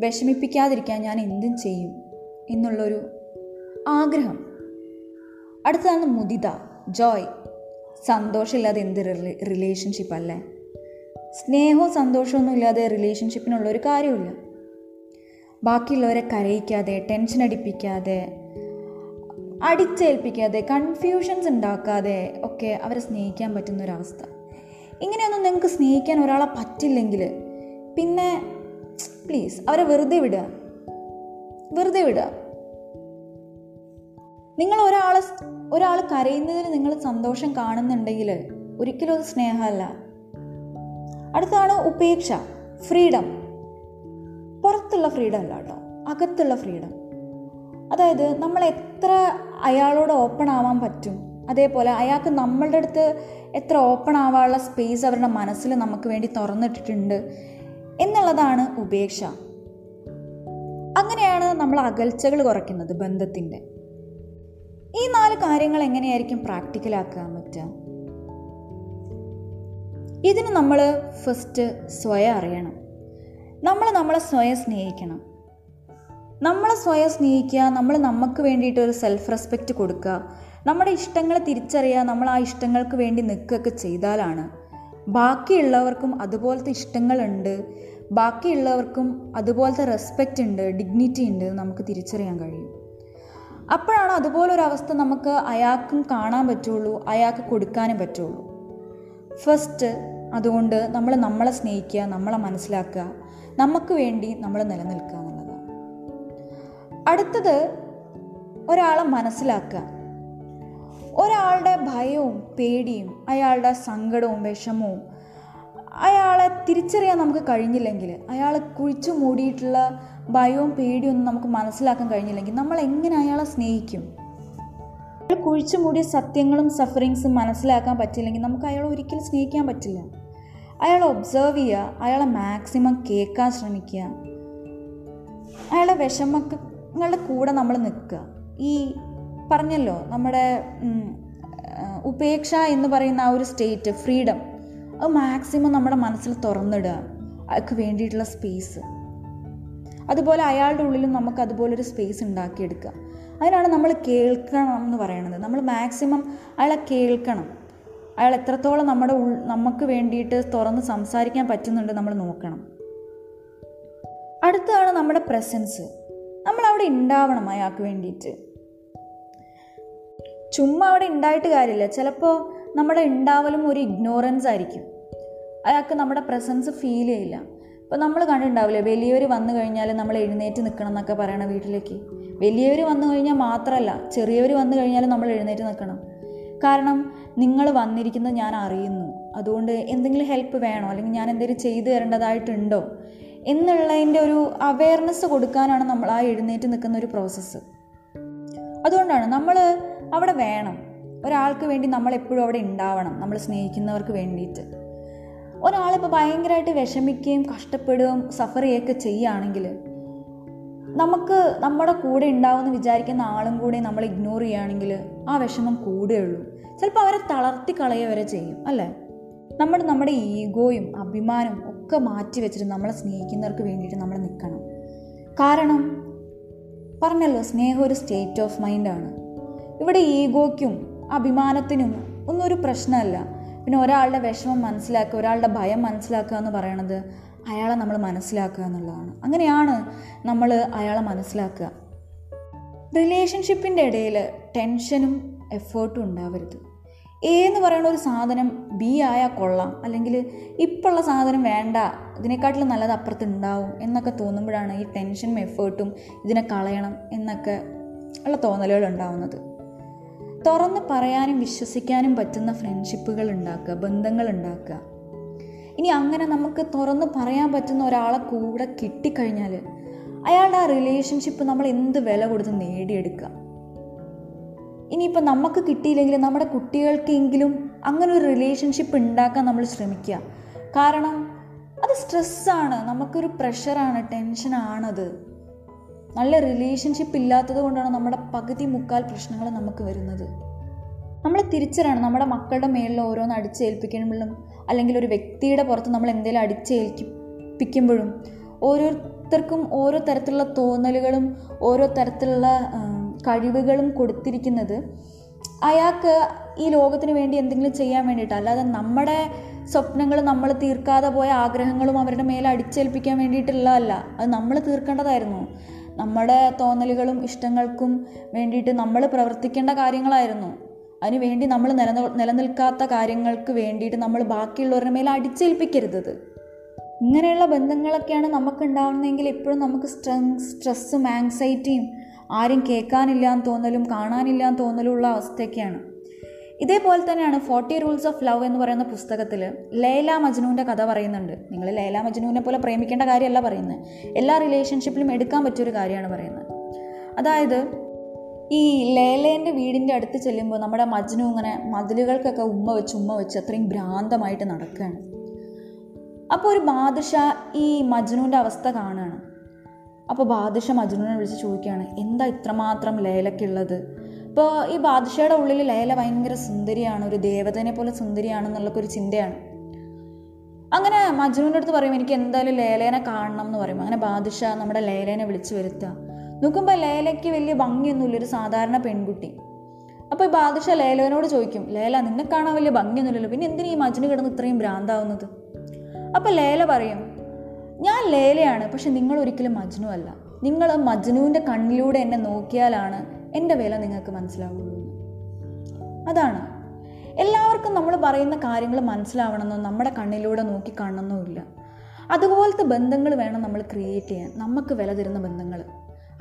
വിഷമിപ്പിക്കാതിരിക്കാൻ ഞാൻ എന്തും ചെയ്യും എന്നുള്ളൊരു ആഗ്രഹം. അടുത്തതാണ് മുദിത ജോയ് സന്തോഷമില്ലാതെ എന്ത് റിലേഷൻഷിപ്പ് അല്ലേ? സ്നേഹവും സന്തോഷമൊന്നും ഇല്ലാതെ റിലേഷൻഷിപ്പിനുള്ള ഒരു കാര്യമില്ല ബാക്കിയുള്ളവരെ കരയിക്കാതെ ടെൻഷൻ അടിപ്പിക്കാതെ അടിച്ചേൽപ്പിക്കാതെ കൺഫ്യൂഷൻസ് ഉണ്ടാക്കാതെ ഒക്കെ അവരെ സ്നേഹിക്കാൻ പറ്റുന്ന ഒരവസ്ഥ ഇങ്ങനെയൊന്നും നിങ്ങൾക്ക് സ്നേഹിക്കാൻ ഒരാളെ പറ്റില്ലെങ്കിൽ പിന്നെ പ്ലീസ് അവരെ വെറുതെ വിടുക. വെറുതെ വിടുക. നിങ്ങൾ ഒരാൾ ഒരാൾ കരയുന്നതിൽ നിങ്ങൾ സന്തോഷം കാണുന്നുണ്ടെങ്കിൽ ഒരിക്കലും അത് സ്നേഹമല്ല. അടുത്താണ് ഉപേക്ഷ ഫ്രീഡം. പുറത്തുള്ള ഫ്രീഡം അല്ല കേട്ടോ അകത്തുള്ള ഫ്രീഡം. അതായത് നമ്മൾ എത്ര അയാളോട് ഓപ്പൺ ആവാൻ പറ്റും അതേപോലെ അയാൾക്ക് നമ്മളുടെ അടുത്ത് എത്ര ഓപ്പൺ ആവാനുള്ള സ്പേസ് അവരുടെ മനസ്സിൽ നമുക്ക് വേണ്ടി തുറന്നിട്ടിട്ടുണ്ട് എന്നുള്ളതാണ് ഉപേക്ഷ. അങ്ങനെയാണ് നമ്മൾ അകൽച്ചകൾ കുറയ്ക്കുന്നത് ബന്ധത്തിന്റെ. ഈ നാല് കാര്യങ്ങൾ എങ്ങനെയായിരിക്കും പ്രാക്ടിക്കലാക്കാൻ പറ്റുക? ഇതിന് നമ്മൾ ഫസ്റ്റ് സ്വയം അറിയണം. നമ്മൾ നമ്മളെ സ്വയം സ്നേഹിക്കണം. നമ്മളെ സ്വയം സ്നേഹിക്കുക നമ്മൾ നമുക്ക് വേണ്ടിയിട്ട് ഒരു സെൽഫ് റെസ്പെക്റ്റ് കൊടുക്കുക നമ്മുടെ ഇഷ്ടങ്ങൾ തിരിച്ചറിയുക നമ്മൾ ആ ഇഷ്ടങ്ങൾക്ക് വേണ്ടി നിൽക്കുകയൊക്കെ ചെയ്താലാണ് ബാക്കിയുള്ളവർക്കും അതുപോലത്തെ ഇഷ്ടങ്ങളുണ്ട് ബാക്കിയുള്ളവർക്കും അതുപോലത്തെ റെസ്പെക്റ്റ് ഉണ്ട് ഡിഗ്നിറ്റി ഉണ്ട് നമുക്ക് തിരിച്ചറിയാൻ കഴിയും. അപ്പോഴാണ് അതുപോലൊരവസ്ഥ നമുക്ക് അയാൾക്കും കാണാൻ പറ്റുള്ളൂ അയാൾക്ക് കൊടുക്കാനും പറ്റുള്ളൂ. ഫസ്റ്റ് അതുകൊണ്ട് നമ്മൾ നമ്മളെ സ്നേഹിക്കുക നമ്മളെ മനസ്സിലാക്കുക നമുക്ക് വേണ്ടി നമ്മൾ നിലനിൽക്കുക എന്നുള്ളതാണ് അടുത്തത് ഒരാളെ മനസ്സിലാക്കുക. ഒരാളുടെ ഭയവും പേടിയും അയാളുടെ സങ്കടവും വിഷമവും അയാളെ തിരിച്ചറിയാൻ നമുക്ക് കഴിഞ്ഞില്ലെങ്കിൽ അയാൾ കുഴിച്ചു മൂടിയിട്ടുള്ള ഭയവും പേടിയൊന്നും നമുക്ക് മനസ്സിലാക്കാൻ കഴിഞ്ഞില്ലെങ്കിൽ നമ്മൾ എങ്ങനെ അയാളെ സ്നേഹിക്കും? അയാൾ കുഴിച്ചു മൂടിയ സത്യങ്ങളും സഫറിങ്സും മനസ്സിലാക്കാൻ പറ്റില്ലെങ്കിൽ നമുക്ക് അയാളെ ഒരിക്കലും സ്നേഹിക്കാൻ പറ്റില്ല. അയാളെ ഒബ്സർവ് ചെയ്യുക അയാളെ മാക്സിമം കേൾക്കാൻ ശ്രമിക്കുക. അയാളെ വിഷമങ്ങളുടെ കൂടെ നമ്മൾ നിൽക്കുക. ഈ പറഞ്ഞല്ലോ നമ്മുടെ ഉപേക്ഷ എന്ന് പറയുന്ന ആ ഒരു സ്റ്റേറ്റ് ഫ്രീഡം അത് മാക്സിമം നമ്മുടെ മനസ്സിൽ തുറന്നിടുക. അയാൾക്ക് വേണ്ടിയിട്ടുള്ള സ്പേസ് അതുപോലെ അയാളുടെ ഉള്ളിലും നമുക്ക് അതുപോലൊരു സ്പേസ് ഉണ്ടാക്കിയെടുക്കുക. അതിനാണ് നമ്മൾ കേൾക്കണം എന്ന് പറയുന്നത് നമ്മൾ മാക്സിമം അയാളെ കേൾക്കണം. അയാൾ എത്രത്തോളം നമ്മുടെ ഉൾ നമുക്ക് വേണ്ടിയിട്ട് തുറന്ന് സംസാരിക്കാൻ പറ്റുന്നുണ്ട് നമ്മൾ നോക്കണം. അടുത്തതാണ് നമ്മുടെ പ്രസൻസ് നമ്മൾ അവിടെ ഉണ്ടാവണം അയാൾക്ക് വേണ്ടിയിട്ട്. ചുമ്മാ അവിടെ ഉണ്ടായിട്ട് കാര്യമില്ല. ചിലപ്പോൾ നമ്മുടെ ഉണ്ടാവലും ഒരു ഇഗ്നോറൻസ് ആയിരിക്കും. അയാൾക്ക് നമ്മുടെ പ്രസൻസ് ഫീൽ ചെയ്യില്ല. ഇപ്പോൾ നമ്മൾ കണ്ടിട്ടുണ്ടാവില്ലേ വലിയവർ വന്നു കഴിഞ്ഞാൽ നമ്മൾ എഴുന്നേറ്റ് നിൽക്കണം എന്നൊക്കെ പറയണ വീട്ടിലേക്ക്. വലിയവർ വന്നു കഴിഞ്ഞാൽ മാത്രമല്ല ചെറിയവർ വന്നു കഴിഞ്ഞാൽ നമ്മൾ എഴുന്നേറ്റ് നിൽക്കണം കാരണം നിങ്ങൾ വന്നിരിക്കുന്നത് ഞാൻ അറിയുന്നു. അതുകൊണ്ട് എന്തെങ്കിലും ഹെൽപ്പ് വേണോ? അല്ലെങ്കിൽ ഞാൻ എന്തെങ്കിലും ചെയ്തു തരേണ്ടതായിട്ടുണ്ടോ? എന്നുള്ളതിന്റെ ഒരു അവയർനെസ് കൊടുക്കാനാണ് നമ്മൾ ആ എഴുന്നേറ്റ് നിൽക്കുന്ന ഒരു പ്രോസസ്സ് അതുകൊണ്ടാണ് നമ്മൾ അവിടെ വേണം. ഒരാൾക്ക് വേണ്ടി നമ്മൾ എപ്പോഴും അവിടെ ഉണ്ടാവണം. നമ്മൾ സ്നേഹിക്കുന്നവർക്ക് വേണ്ടിയിട്ട്. ഒരാളിപ്പോൾ ഭയങ്കരമായിട്ട് വിഷമിക്കുകയും കഷ്ടപ്പെടുകയും സഫർ ചെയ്യുകയൊക്കെ ചെയ്യുകയാണെങ്കിൽ നമുക്ക് നമ്മുടെ കൂടെ ഉണ്ടാവുമെന്ന് വിചാരിക്കുന്ന ആളും കൂടെ നമ്മൾ ഇഗ്നോർ ചെയ്യുകയാണെങ്കിൽ ആ വിഷമം കൂടുകയുള്ളൂ. ചിലപ്പോൾ അവരെ തളർത്തി കളയുക ചെയ്യും അല്ലേ? നമ്മൾ നമ്മുടെ ഈഗോയും അഭിമാനവും ഒക്കെ മാറ്റി വെച്ചിട്ട് നമ്മളെ സ്നേഹിക്കുന്നവർക്ക് വേണ്ടിയിട്ട് നമ്മൾ നിൽക്കണം. കാരണം പറഞ്ഞല്ലോ സ്നേഹം ഒരു സ്റ്റേറ്റ് ഓഫ് മൈൻഡാണ് ഇവിടെ ഈഗോയ്ക്കും അഭിമാനത്തിനും ഒന്നും ഒരു പ്രശ്നമല്ല. പിന്നെ ഒരാളുടെ വിഷമം മനസ്സിലാക്കുക ഒരാളുടെ ഭയം മനസ്സിലാക്കുക എന്ന് പറയണത് അയാളെ നമ്മൾ മനസ്സിലാക്കുക എന്നുള്ളതാണ്. അങ്ങനെയാണ് നമ്മൾ അയാളെ മനസ്സിലാക്കുക. റിലേഷൻഷിപ്പിന്റെ ഇടയിൽ ടെൻഷനും എഫേർട്ടും ഉണ്ടാവരുത്. എ എന്ന് പറയുന്ന ഒരു സാധനം ബി ആയാൽ കൊള്ളാം അല്ലെങ്കിൽ ഇപ്പോഴുള്ള സാധനം വേണ്ട ഇതിനെക്കാട്ടിലും നല്ലത് അപ്പുറത്ത് ഉണ്ടാവും എന്നൊക്കെ തോന്നുമ്പോഴാണ് ഈ ടെൻഷനും എഫേർട്ടും ഇതിനെ കളയണം എന്നൊക്കെ ഉള്ള തോന്നലുകൾ ഉണ്ടാവുന്നത്. തുറന്ന് പറയാനും വിശ്വസിക്കാനും പറ്റുന്ന ഫ്രണ്ട്ഷിപ്പുകൾ ഉണ്ടാക്കുക ബന്ധങ്ങൾ ഉണ്ടാക്കുക. ഇനി അങ്ങനെ നമുക്ക് തുറന്ന് പറയാൻ പറ്റുന്ന ഒരാളെ കൂടെ കിട്ടിക്കഴിഞ്ഞാൽ അയാളുടെ ആ റിലേഷൻഷിപ്പ് നമ്മൾ എന്ത് വില കൊടുത്ത് നേടിയെടുക്കുക? ഇനിയിപ്പോൾ നമുക്ക് കിട്ടിയില്ലെങ്കിൽ നമ്മുടെ കുട്ടികൾക്കെങ്കിലും അങ്ങനെ ഒരു റിലേഷൻഷിപ്പ് ഉണ്ടാക്കാൻ നമ്മൾ ശ്രമിക്കുക. കാരണം അത് സ്ട്രെസ്സാണ് നമുക്കൊരു പ്രഷറാണ് ടെൻഷനാണത് നല്ല റിലേഷൻഷിപ്പ് ഇല്ലാത്തത് കൊണ്ടാണ് നമ്മുടെ പകുതി മുക്കാൽ പ്രശ്നങ്ങൾ നമുക്ക് വരുന്നത്. നമ്മൾ തിരിച്ചറിയണം. നമ്മുടെ മക്കളുടെ മേലിൽ ഓരോന്ന് അടിച്ചേൽപ്പിക്കുമ്പോഴും അല്ലെങ്കിൽ ഒരു വ്യക്തിയുടെ പുറത്ത് നമ്മൾ എന്തെങ്കിലും അടിച്ചേൽപ്പിക്കുമ്പോഴും ഓരോരുത്തർക്കും ഓരോ തരത്തിലുള്ള തോന്നലുകളും ഓരോ തരത്തിലുള്ള കഴിവുകളും കൊടുത്തിരിക്കുന്നത് അയാൾക്ക് ഈ ലോകത്തിന് വേണ്ടി എന്തെങ്കിലും ചെയ്യാൻ വേണ്ടിയിട്ട്. അല്ലാതെ നമ്മുടെ സ്വപ്നങ്ങൾ നമ്മൾ തീർക്കാതെ പോയ ആഗ്രഹങ്ങളും അവരുടെ മേലെ അടിച്ചേൽപ്പിക്കാൻ വേണ്ടിയിട്ടുള്ളതല്ല. അത് നമ്മൾ തീർക്കേണ്ടതായിരുന്നു. നമ്മുടെ തോന്നലുകളും ഇഷ്ടങ്ങൾക്കും വേണ്ടിയിട്ട് നമ്മൾ പ്രവർത്തിക്കേണ്ട കാര്യങ്ങളായിരുന്നു. അതിന് വേണ്ടി നമ്മൾ നില നിലനിൽക്കാത്ത കാര്യങ്ങൾക്ക് വേണ്ടിയിട്ട് നമ്മൾ ബാക്കിയുള്ളവരുടെ മേലെ അടിച്ചേൽപ്പിക്കരുത് ഇങ്ങനെയുള്ള ബന്ധങ്ങളൊക്കെയാണ് നമുക്ക് എപ്പോഴും നമുക്ക് സ്ട്രെങ് സ്ട്രെസ്സും ആങ്സൈറ്റിയും ആരും കേൾക്കാനില്ല എന്ന് തോന്നലും കാണാനില്ല എന്ന് തോന്നലും ഉള്ള അവസ്ഥയൊക്കെയാണ്. ഇതേപോലെ തന്നെയാണ് ഫോർട്ടി റൂൾസ് ഓഫ് ലവ് എന്ന് പറയുന്ന പുസ്തകത്തിൽ ലൈല മജ്നുവിന്റെ കഥ പറയുന്നുണ്ട്. നിങ്ങൾ ലൈല മജ്നുവിനെ പോലെ പ്രേമിക്കേണ്ട കാര്യമല്ല പറയുന്നത് എല്ലാ റിലേഷൻഷിപ്പിലും എടുക്കാൻ പറ്റിയൊരു കാര്യമാണ് പറയുന്നത്. അതായത് ഈ ലേലേന്റെ വീടിന്റെ അടുത്ത് ചെല്ലുമ്പോൾ നമ്മുടെ മജ്നു ഇങ്ങനെ മതിലുകൾക്കൊക്കെ ഉമ്മ വെച്ച് ഉമ്മ വെച്ച് അത്രയും ഭ്രാന്തമായിട്ട് നടക്കുകയാണ് അപ്പോൾ ഒരു ബാദുഷ ഈ മജ്നുവിന്റെ അവസ്ഥ കാണുകയാണ്. അപ്പോൾ ബാദുഷ മജ്നുവിനെ വിളിച്ച് ചോദിക്കുകയാണ് എന്താ ഇത്രമാത്രം ലേലക്കുള്ളത് ഇപ്പോൾ ഈ ബാദുഷയുടെ ഉള്ളിൽ ലേല ഭയങ്കര സുന്ദരിയാണ് ഒരു ദേവതനെ പോലെ സുന്ദരിയാണെന്നുള്ളൊക്കെ ഒരു ചിന്തയാണ്. അങ്ങനെ മജ്നുവിന്റെ അടുത്ത് പറയും എനിക്ക് എന്തായാലും ലേലേനെ കാണണം എന്ന് പറയും. അങ്ങനെ ബാദുഷ നമ്മുടെ ലേലേനെ വിളിച്ചു വരുത്തുക നോക്കുമ്പോൾ ലേലയ്ക്ക് വലിയ ഭംഗിയൊന്നുമില്ല ഒരു സാധാരണ പെൺകുട്ടി. അപ്പോൾ ഈ ബാദുഷ ലേലോനോട് ചോദിക്കും ലേല നിന്നെ കാണാൻ വലിയ ഭംഗിയൊന്നുമില്ലല്ലോ പിന്നെ എന്തിനാ ഈ മജ്നു കിടന്ന് ഇത്രയും ഭ്രാന്താവുന്നത്? അപ്പോൾ ലേല പറയും ഞാൻ ലേലയാണ് പക്ഷെ നിങ്ങൾ ഒരിക്കലും മജ്നു അല്ല. നിങ്ങൾ മജ്നുവിന്റെ കണ്ണിലൂടെ എന്നെ നോക്കിയാലാണ് എന്റെ വില നിങ്ങൾക്ക് മനസ്സിലാവുള്ളൂ. അതാണ്. എല്ലാവർക്കും നമ്മൾ പറയുന്ന കാര്യങ്ങൾ മനസ്സിലാവണമെന്നോ നമ്മുടെ കണ്ണിലൂടെ നോക്കി കാണണമെന്നോ അതുപോലത്തെ ബന്ധങ്ങൾ വേണം നമ്മൾ ക്രിയേറ്റ് ചെയ്യാൻ. നമുക്ക് വില തരുന്ന ബന്ധങ്ങൾ.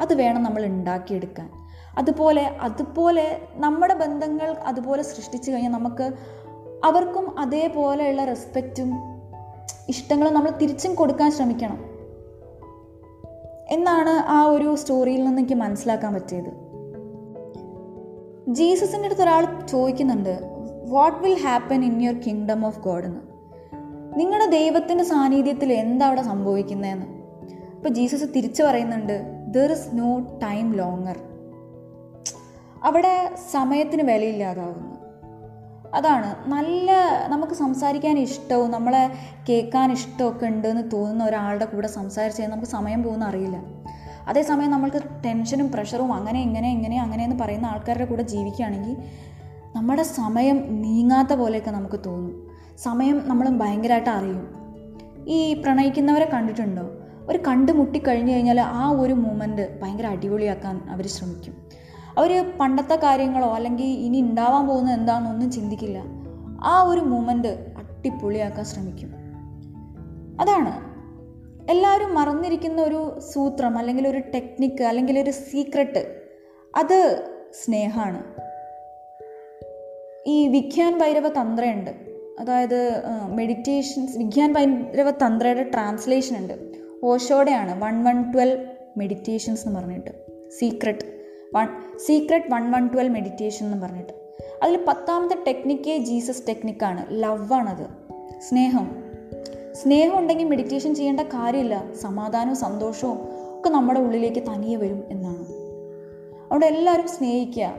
അത് വേണം നമ്മൾ ഉണ്ടാക്കിയെടുക്കാൻ. അതുപോലെ അതുപോലെ നമ്മുടെ ബന്ധങ്ങൾ അതുപോലെ സൃഷ്ടിച്ചു കഴിഞ്ഞാൽ നമുക്ക് അവർക്കും അതേപോലെയുള്ള റെസ്പെക്റ്റും ഇഷ്ടങ്ങളും നമ്മൾ തിരിച്ചും കൊടുക്കാൻ ശ്രമിക്കണം. എന്നാണ് ആ ഒരു സ്റ്റോറിയിൽ നിന്ന് എനിക്ക് മനസ്സിലാക്കാൻ പറ്റിയത്. ജീസസിന്റെ അടുത്ത് ഒരാൾ ചോദിക്കുന്നുണ്ട് what will happen in your kingdom of God എന്ന് നിങ്ങളുടെ ദൈവത്തിന്റെ സാന്നിധ്യത്തിൽ എന്താ അവിടെ സംഭവിക്കുന്നതെന്ന് അപ്പോൾ ജീസസ് തിരിച്ചു പറയുന്നുണ്ട് there is no time longer അവിടെ സമയത്തിന് വിലയില്ലാതാവുന്നു. അതാണ് നല്ല നമുക്ക് സംസാരിക്കാൻ ഇഷ്ടവും നമ്മളെ കേൾക്കാൻ ഇഷ്ടമൊക്കെ ഉണ്ടെന്ന് തോന്നുന്ന ഒരാളുടെ കൂടെ സംസാരിച്ച് കഴിഞ്ഞാൽ നമുക്ക് സമയം പോകുന്ന അറിയില്ല. അതേസമയം നമ്മൾക്ക് ടെൻഷനും പ്രഷറും അങ്ങനെ ഇങ്ങനെ ഇങ്ങനെ അങ്ങനെ എന്ന് പറയുന്ന ആൾക്കാരുടെ കൂടെ ജീവിക്കുകയാണെങ്കിൽ നമ്മുടെ സമയം നീങ്ങാത്ത പോലെയൊക്കെ നമുക്ക് തോന്നും. സമയം നമ്മൾ ഭയങ്കരമായിട്ട് അറിയും. ഈ പ്രണയിക്കുന്നവരെ കണ്ടിട്ടുണ്ടോ? ഒരു കണ്ടുമുട്ടി കഴിഞ്ഞു കഴിഞ്ഞാൽ ആ ഒരു മൂമെന്റ് ഭയങ്കര അടിപൊളിയാക്കാൻ അവർ ശ്രമിക്കും. അവർ പണ്ടത്തെ കാര്യങ്ങളോ അല്ലെങ്കിൽ ഇനി ഉണ്ടാവാൻ പോകുന്നത് എന്താണെന്നൊന്നും ചിന്തിക്കില്ല. ആ ഒരു മൂമെന്റ് അടിപൊളിയാക്കാൻ ശ്രമിക്കും. അതാണ് എല്ലാവരും മറന്നിരിക്കുന്ന ഒരു സൂത്രം അല്ലെങ്കിൽ ഒരു ടെക്നിക്ക് അല്ലെങ്കിൽ ഒരു സീക്രട്ട് അത് സ്നേഹമാണ് ഈ വിഖ്യാൻ ഭൈരവ തന്ത്രയുണ്ട്. അതായത് മെഡിറ്റേഷൻസ് വിഖ്യാൻ ഭൈരവ തന്ത്രയുടെ ട്രാൻസ്ലേഷൻ ഉണ്ട്. ഓഷോടെയാണ് വൺ വൺ ട്വൽവ് മെഡിറ്റേഷൻസ് എന്ന് പറഞ്ഞിട്ട്. Secret one secret one one twelve meditation എന്ന് പറഞ്ഞിട്ട്. അതിൽ പത്താമത്തെ ടെക്നിക്കേ ജീസസ് ടെക്നിക്കാണ് ലവാണത് സ്നേഹം. സ്നേഹം ഉണ്ടെങ്കിൽ മെഡിറ്റേഷൻ ചെയ്യേണ്ട കാര്യമില്ല. സമാധാനവും സന്തോഷവും ഒക്കെ നമ്മുടെ ഉള്ളിലേക്ക് തനിയെ വരും എന്നാണ്. അവിടെ എല്ലാവരും സ്നേഹിക്കുക.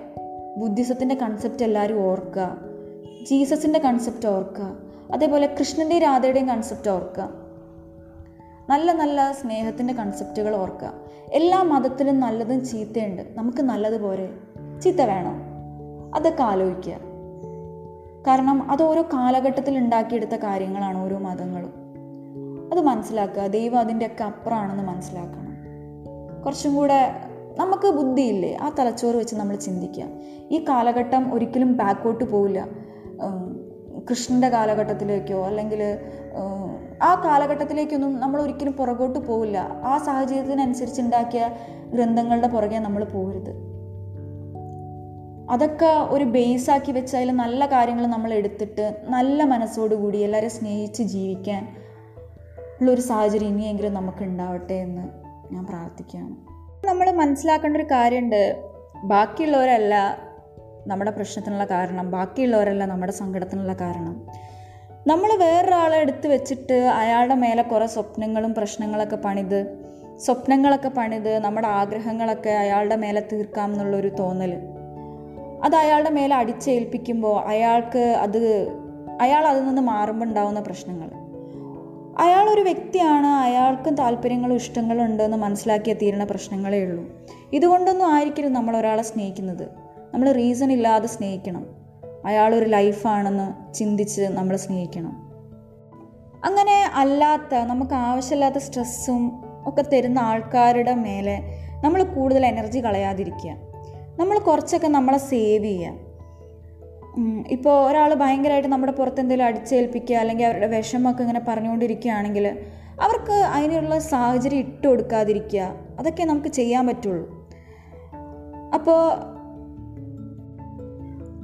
ബുദ്ധിസത്തിന്റെ കൺസെപ്റ്റ് എല്ലാവരും ഓർക്കുക. ജീസസിന്റെ കൺസെപ്റ്റ് ഓർക്കുക. അതേപോലെ കൃഷ്ണന്റെയും രാധയുടെയും കൺസെപ്റ്റ് ഓർക്കുക. നല്ല നല്ല സ്നേഹത്തിന്റെ കൺസെപ്റ്റുകൾ ഓർക്കുക. എല്ലാ മതത്തിലും നല്ലതും ചീത്തയുണ്ട്. നമുക്ക് നല്ലത് പോരെ ചീത്ത വേണം. അതൊക്കെ ആലോചിക്കുക. കാരണം അത് ഓരോ കാലഘട്ടത്തിൽ ഉണ്ടാക്കിയെടുത്ത കാര്യങ്ങളാണ് ഓരോ മതങ്ങളും. അത് മനസ്സിലാക്കുക. ദൈവം അതിന്റെയൊക്കെ അപ്പുറമാണെന്ന് മനസ്സിലാക്കണം. കുറച്ചും കൂടെ നമുക്ക് ബുദ്ധിയില്ലേ? ആ തലച്ചോറ് വെച്ച് നമ്മൾ ചിന്തിക്കുക. ഈ കാലഘട്ടം ഒരിക്കലും ബാക്കോട്ട് പോവില്ല. കൃഷ്ണന്റെ കാലഘട്ടത്തിലേക്കോ അല്ലെങ്കിൽ ആ കാലഘട്ടത്തിലേക്കൊന്നും നമ്മൾ ഒരിക്കലും പുറകോട്ട് പോവില്ല. ആ സാഹചര്യത്തിനനുസരിച്ച് ഉണ്ടാക്കിയ ഗ്രന്ഥങ്ങളുടെ പുറകെ നമ്മൾ പോകരുത്. അതൊക്കെ ഒരു ബേസാക്കി വെച്ച് അതിൽ നല്ല കാര്യങ്ങൾ നമ്മൾ എടുത്തിട്ട് നല്ല മനസ്സോടുകൂടി എല്ലാവരെയും സ്നേഹിച്ച് ജീവിക്കാൻ ഉള്ളൊരു സാഹചര്യം ഇനിയെങ്കിലും നമുക്ക് ഉണ്ടാവട്ടെ എന്ന് ഞാൻ പ്രാർത്ഥിക്കുകയാണ്. നമ്മൾ മനസ്സിലാക്കേണ്ട ഒരു കാര്യമുണ്ട്. ബാക്കിയുള്ളവരല്ല നമ്മുടെ പ്രശ്നത്തിനുള്ള കാരണം. ബാക്കിയുള്ളവരല്ല നമ്മുടെ സങ്കടത്തിനുള്ള കാരണം. നമ്മൾ വേറൊരാളെ എടുത്ത് വെച്ചിട്ട് അയാളുടെ മേലെ കുറേ സ്വപ്നങ്ങളും പ്രശ്നങ്ങളൊക്കെ പണിത് സ്വപ്നങ്ങളൊക്കെ പണിത് നമ്മുടെ ആഗ്രഹങ്ങളൊക്കെ അയാളുടെ മേലെ തീർക്കാം എന്നുള്ളൊരു തോന്നൽ അത് അയാളുടെ മേലെ അടിച്ചേൽപ്പിക്കുമ്പോൾ അയാൾക്ക് അത് അയാൾ അതിൽ നിന്ന് മാറുമ്പോൾ ഉണ്ടാവുന്ന പ്രശ്നങ്ങൾ. അയാളൊരു വ്യക്തിയാണ് അയാൾക്കും താല്പര്യങ്ങളും ഇഷ്ടങ്ങളും ഉണ്ടെന്ന് മനസ്സിലാക്കിയ തീരുന്ന പ്രശ്നങ്ങളേ ഉള്ളൂ. ഇതുകൊണ്ടൊന്നും ആയിരിക്കരുത് നമ്മൾ ഒരാളെ സ്നേഹിക്കുന്നത്. നമ്മൾ റീസൺ ഇല്ലാതെ സ്നേഹിക്കണം. അയാളൊരു ലൈഫാണെന്ന് ചിന്തിച്ച് നമ്മൾ സ്നേഹിക്കണം. അങ്ങനെ അല്ലാത്ത നമുക്ക് ആവശ്യമില്ലാത്ത സ്ട്രെസ്സും ഒക്കെ തരുന്ന ആൾക്കാരുടെ മേലെ നമ്മൾ കൂടുതൽ എനർജി കളയാതിരിക്കുക. നമ്മൾ കുറച്ചൊക്കെ നമ്മളെ സേവ് ചെയ്യുക. ഇപ്പോൾ ഒരാൾ ഭയങ്കരമായിട്ട് നമ്മുടെ പുറത്ത് എന്തെങ്കിലും അടിച്ചേൽപ്പിക്കുക അല്ലെങ്കിൽ അവരുടെ വിഷമൊക്കെ ഇങ്ങനെ പറഞ്ഞുകൊണ്ടിരിക്കുകയാണെങ്കിൽ അവർക്ക് അതിനുള്ള സാഹചര്യം ഇട്ട് കൊടുക്കാതിരിക്കുക അതൊക്കെ നമുക്ക് ചെയ്യാൻ പറ്റുള്ളൂ. അപ്പോൾ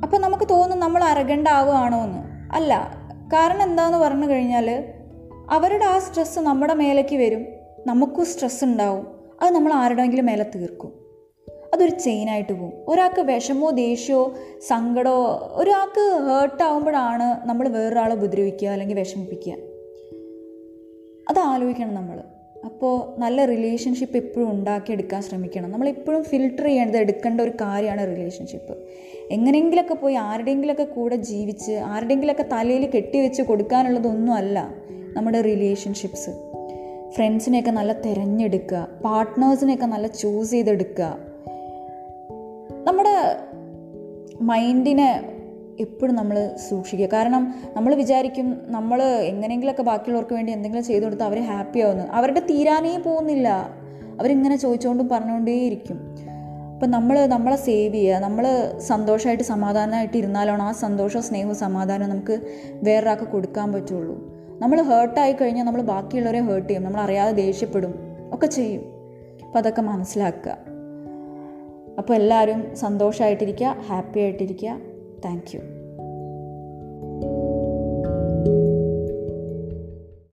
അപ്പോൾ നമുക്ക് തോന്നും നമ്മൾ അരകണ്ടാവുകയാണോ എന്ന് അല്ല കാരണം എന്താണെന്ന് പറഞ്ഞു കഴിഞ്ഞാൽ അവരുടെ ആ സ്ട്രെസ്സ് നമ്മുടെ മേലേക്ക് വരും നമുക്കും സ്ട്രെസ് ഉണ്ടാവും അത് നമ്മൾ ആരുടെയെങ്കിലും മേലെ തീർക്കും. അതൊരു ചെയിനായിട്ട് പോകും. ഒരാൾക്ക് വിഷമോ ദേഷ്യമോ സങ്കടമോ ഒരാൾക്ക് ഹേർട്ടാവുമ്പോഴാണ് നമ്മൾ വേറൊരാളെ ഉപദ്രവിക്കുക അല്ലെങ്കിൽ വിഷമിപ്പിക്കുക. അത് ആലോചിക്കണം നമ്മൾ. അപ്പോൾ നല്ല റിലേഷൻഷിപ്പ് എപ്പോഴും ഉണ്ടാക്കിയെടുക്കാൻ ശ്രമിക്കണം. നമ്മളെപ്പോഴും ഫിൽട്ടർ ചെയ്യേണ്ടത് എടുക്കേണ്ട ഒരു കാര്യമാണ് റിലേഷൻഷിപ്പ് എങ്ങനെയെങ്കിലൊക്കെ പോയി ആരുടെയെങ്കിലൊക്കെ കൂടെ ജീവിച്ച് ആരുടെയെങ്കിലൊക്കെ തലയിൽ കെട്ടിവെച്ച് കൊടുക്കാനുള്ളതൊന്നും അല്ല നമ്മുടെ റിലേഷൻഷിപ്സ് ഫ്രണ്ട്സിനെയൊക്കെ നല്ല തിരഞ്ഞെടുക്കുക പാർട്ട്നേഴ്സിനെയൊക്കെ നല്ല ചൂസ് ചെയ്തെടുക്കുക. മൈൻഡിനെ എപ്പോഴും നമ്മൾ സൂക്ഷിക്കുക. കാരണം നമ്മൾ വിചാരിക്കും നമ്മൾ എങ്ങനെയെങ്കിലുമൊക്കെ ബാക്കിയുള്ളവർക്ക് വേണ്ടി എന്തെങ്കിലും ചെയ്തു കൊടുത്താൽ അവർ ഹാപ്പി ആവുന്നു. അവരുടെ തീരാനേ പോകുന്നില്ല. അവരിങ്ങനെ ചോദിച്ചുകൊണ്ടും പറഞ്ഞുകൊണ്ടേയിരിക്കും അപ്പം നമ്മൾ നമ്മളെ സേവ് ചെയ്യുക. നമ്മൾ സന്തോഷമായിട്ട് സമാധാനമായിട്ട് ഇരുന്നാലാണ് ആ സന്തോഷം സ്നേഹവും സമാധാനവും നമുക്ക് വേറൊരാൾക്ക് കൊടുക്കാൻ പറ്റുള്ളൂ. നമ്മൾ ഹേർട്ടായി കഴിഞ്ഞാൽ നമ്മൾ ബാക്കിയുള്ളവരെ ഹേർട്ട് ചെയ്യും. നമ്മൾ അറിയാതെ ദേഷ്യപ്പെടും. ഒക്കെ ചെയ്യും. അപ്പോൾ അതൊക്കെ മനസ്സിലാക്കുക. അപ്പോൾ എല്ലാവരും സന്തോഷമായിട്ടിരിക്കുക ഹാപ്പി ആയിട്ടിരിക്കുക താങ്ക് യു.